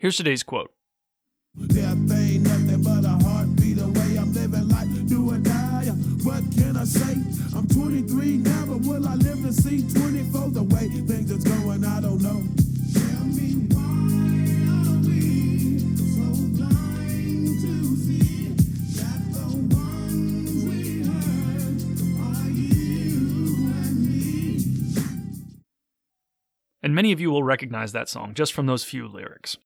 Here's today's quote Death ain't nothing but a heartbeat away. I'm living life, do or die. What can I say? I'm 23, never will I live to see 24. The way things is going, I don't know. Tell me why are we so blind to see that the ones we hurt are you and me? And many of you will recognize that song just from those few lyrics.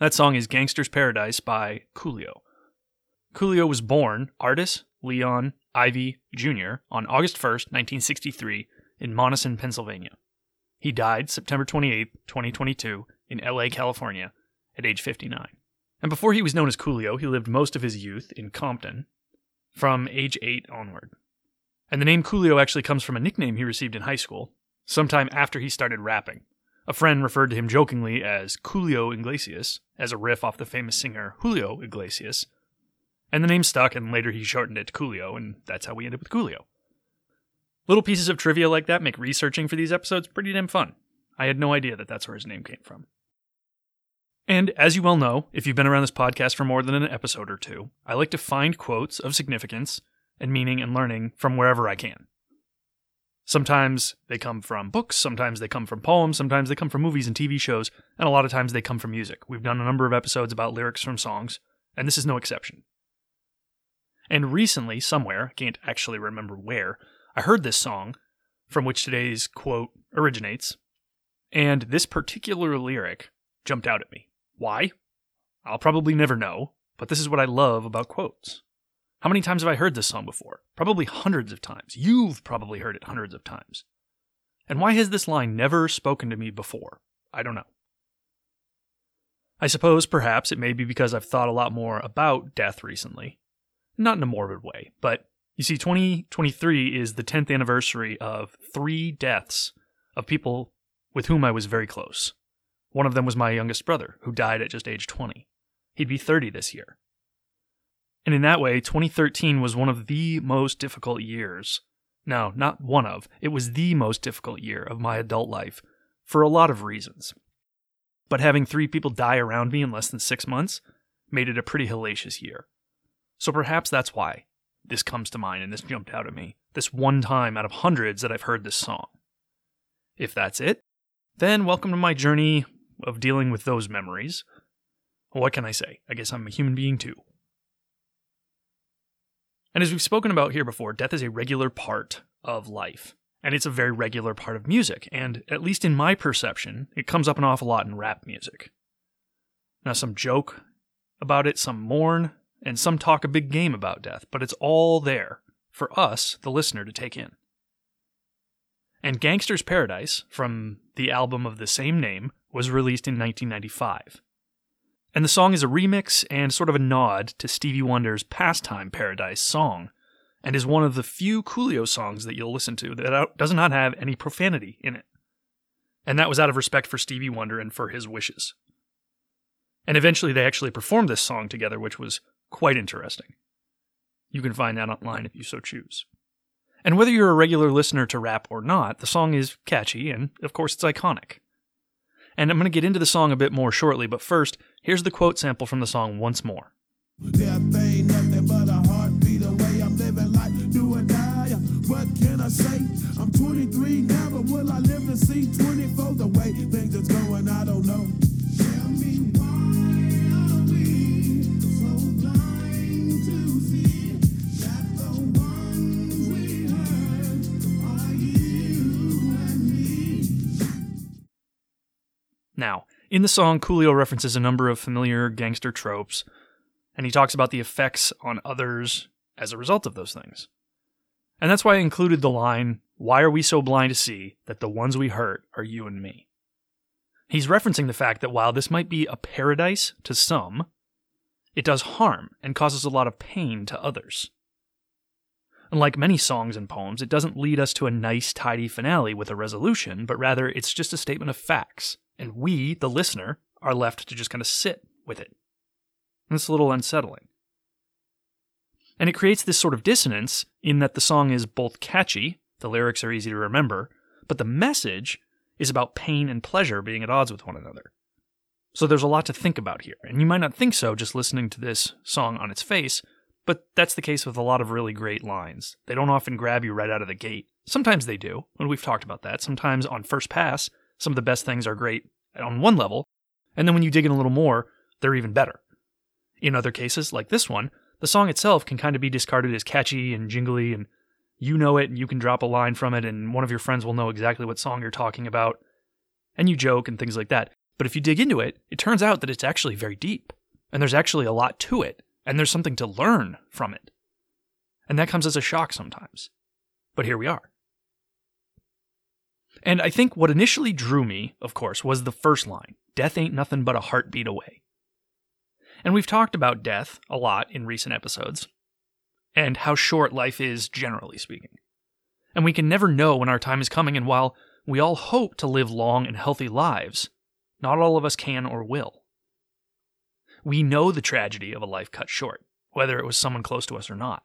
That song is Gangster's Paradise by Coolio. Coolio was born Artis Leon Ivey Jr. on August 1st, 1963, in Monessen, Pennsylvania. He died September 28, 2022, in LA, California, at age 59. And before he was known as Coolio, he lived most of his youth in Compton from age 8 onward. And the name Coolio actually comes from a nickname he received in high school, sometime after he started rapping. A friend referred to him jokingly as Coolio Iglesias, as a riff off the famous singer Julio Iglesias. And the name stuck, and later he shortened it to Coolio, and that's how we ended up with Coolio. Little pieces of trivia like that make researching for these episodes pretty damn fun. I had no idea that that's where his name came from. And as you well know, if you've been around this podcast for more than an episode or two, I like to find quotes of significance and meaning and learning from wherever I can. Sometimes they come from books, sometimes they come from poems, sometimes they come from movies and TV shows, and a lot of times they come from music. We've done a number of episodes about lyrics from songs, and this is no exception. And recently, somewhere, can't actually remember where, I heard this song from which today's quote originates, and this particular lyric jumped out at me. Why? I'll probably never know, but this is what I love about quotes. How many times have I heard this song before? Probably hundreds of times. You've probably heard it hundreds of times. And why has this line never spoken to me before? I don't know. I suppose perhaps it may be because I've thought a lot more about death recently. Not in a morbid way, but you see, 2023 is the 10th anniversary of three deaths of people with whom I was very close. One of them was my youngest brother, who died at just age 20. He'd be 30 this year. And in that way, 2013 was one of the most difficult years. No, not one of. It was the most difficult year of my adult life for a lot of reasons. But having three people die around me in less than six months made it a pretty hellacious year. So perhaps that's why this comes to mind and this jumped out at me. This one time out of hundreds that I've heard this song. If that's it, then welcome to my journey of dealing with those memories. What can I say? I guess I'm a human being too. And as we've spoken about here before, death is a regular part of life. And it's a very regular part of music. And at least in my perception, it comes up an awful lot in rap music. Now, some joke about it, some mourn, and some talk a big game about death, but it's all there for us, the listener, to take in. And Gangster's Paradise, from the album of the same name, was released in 1995. And the song is a remix and sort of a nod to Stevie Wonder's Pastime Paradise song, and is one of the few Coolio songs that you'll listen to that does not have any profanity in it. And that was out of respect for Stevie Wonder and for his wishes. And eventually they actually performed this song together, which was quite interesting. You can find that online if you so choose. And whether you're a regular listener to rap or not, the song is catchy and, of course, it's iconic. And I'm going to get into the song a bit more shortly, but first, here's the quote sample from the song once more. Say? I'm 23, never will I live to see 24. The way things going, I don't know. Now, in the song, Coolio references a number of familiar gangster tropes, and he talks about the effects on others as a result of those things. And that's why I included the line, Why are we so blind to see that the ones we hurt are you and me? He's referencing the fact that while this might be a paradise to some, it does harm and causes a lot of pain to others. Unlike many songs and poems, it doesn't lead us to a nice, tidy finale with a resolution, but rather it's just a statement of facts, and we, the listener, are left to just kind of sit with it. And it's a little unsettling. And it creates this sort of dissonance in that the song is both catchy, the lyrics are easy to remember, but the message is about pain and pleasure being at odds with one another. So there's a lot to think about here, and you might not think so just listening to this song on its face, but that's the case with a lot of really great lines. They don't often grab you right out of the gate. Sometimes they do, and we've talked about that. Sometimes on first pass, some of the best things are great on one level, and then when you dig in a little more, they're even better. In other cases, like this one, the song itself can kind of be discarded as catchy and jingly, and you know it, and you can drop a line from it, and one of your friends will know exactly what song you're talking about, and you joke and things like that. But if you dig into it, it turns out that it's actually very deep, and there's actually a lot to it, and there's something to learn from it. And that comes as a shock sometimes. But here we are. And I think what initially drew me, of course, was the first line Death ain't nothing but a heartbeat away. And we've talked about death a lot in recent episodes, and how short life is, generally speaking. And we can never know when our time is coming, and while we all hope to live long and healthy lives, not all of us can or will. We know the tragedy of a life cut short, whether it was someone close to us or not.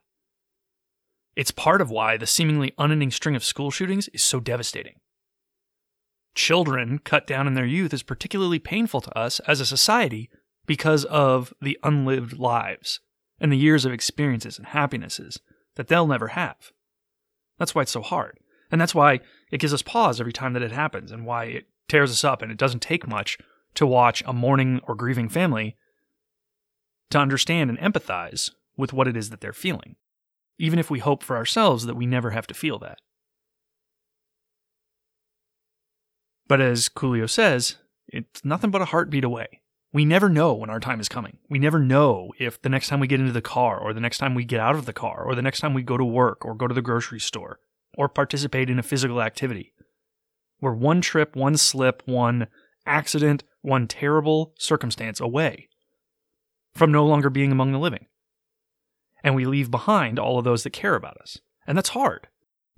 It's part of why the seemingly unending string of school shootings is so devastating. Children cut down in their youth is particularly painful to us as a society because of the unlived lives and the years of experiences and happinesses that they'll never have. That's why it's so hard. And that's why it gives us pause every time that it happens and why it tears us up. And it doesn't take much to watch a mourning or grieving family to understand and empathize with what it is that they're feeling, even if we hope for ourselves that we never have to feel that. But as Coolio says, it's nothing but a heartbeat away. We never know when our time is coming. We never know if the next time we get into the car, or the next time we get out of the car, or the next time we go to work, or go to the grocery store, or participate in a physical activity. We're one trip, one slip, one accident, one terrible circumstance away from no longer being among the living. And we leave behind all of those that care about us. And that's hard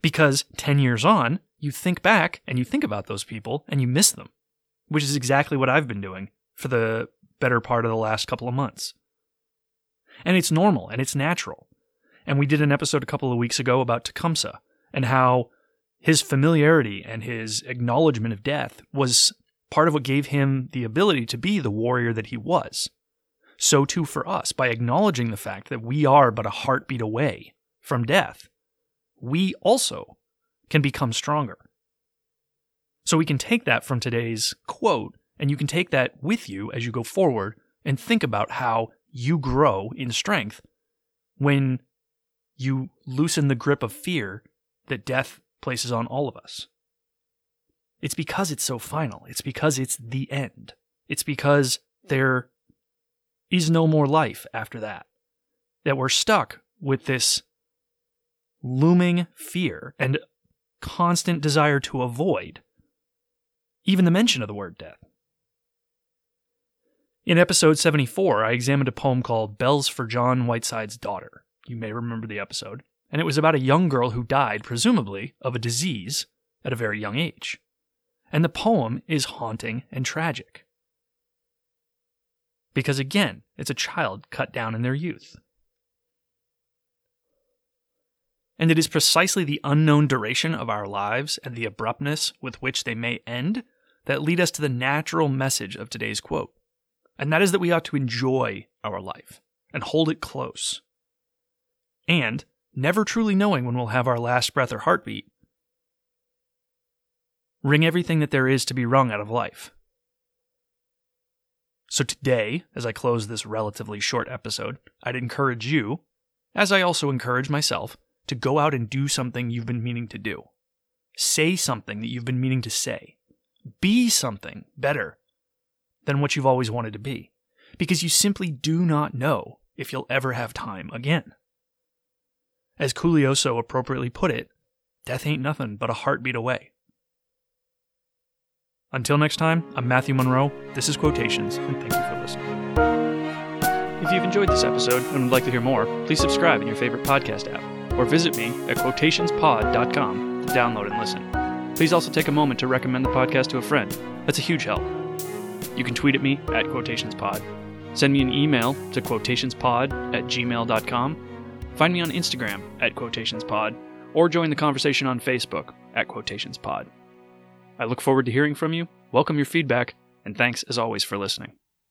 because 10 years on, you think back and you think about those people and you miss them, which is exactly what I've been doing for the better part of the last couple of months. And it's normal and it's natural. And we did an episode a couple of weeks ago about Tecumseh and how his familiarity and his acknowledgement of death was part of what gave him the ability to be the warrior that he was. So too for us, by acknowledging the fact that we are but a heartbeat away from death, we also can become stronger. So we can take that from today's quote, and you can take that with you as you go forward and think about how you grow in strength when you loosen the grip of fear that death places on all of us. It's because it's so final. It's because it's the end. It's because there is no more life after that. That we're stuck with this looming fear and constant desire to avoid even the mention of the word death. In episode 74, I examined a poem called Bells for John Whiteside's Daughter. You may remember the episode. And it was about a young girl who died, presumably, of a disease at a very young age. And the poem is haunting and tragic. Because again, it's a child cut down in their youth. And it is precisely the unknown duration of our lives and the abruptness with which they may end that lead us to the natural message of today's quote. And that is that we ought to enjoy our life and hold it close. And, never truly knowing when we'll have our last breath or heartbeat, wring everything that there is to be wrung out of life. So today, as I close this relatively short episode, I'd encourage you, as I also encourage myself, to go out and do something you've been meaning to do. Say something that you've been meaning to say. Be something better than what you've always wanted to be, because you simply do not know if you'll ever have time again. As Coolio so appropriately put it, death ain't nothing but a heartbeat away. Until next time, I'm Matthew Monroe. This is Quotations, and thank you for listening. If you've enjoyed this episode and would like to hear more, please subscribe in your favorite podcast app or visit me at quotationspod.com to download and listen. Please also take a moment to recommend the podcast to a friend. That's a huge help. You can tweet at me at quotationspod. Send me an email to quotationspod at gmail.com. Find me on Instagram at quotationspod or join the conversation on Facebook at quotationspod. I look forward to hearing from you, welcome your feedback, and thanks as always for listening.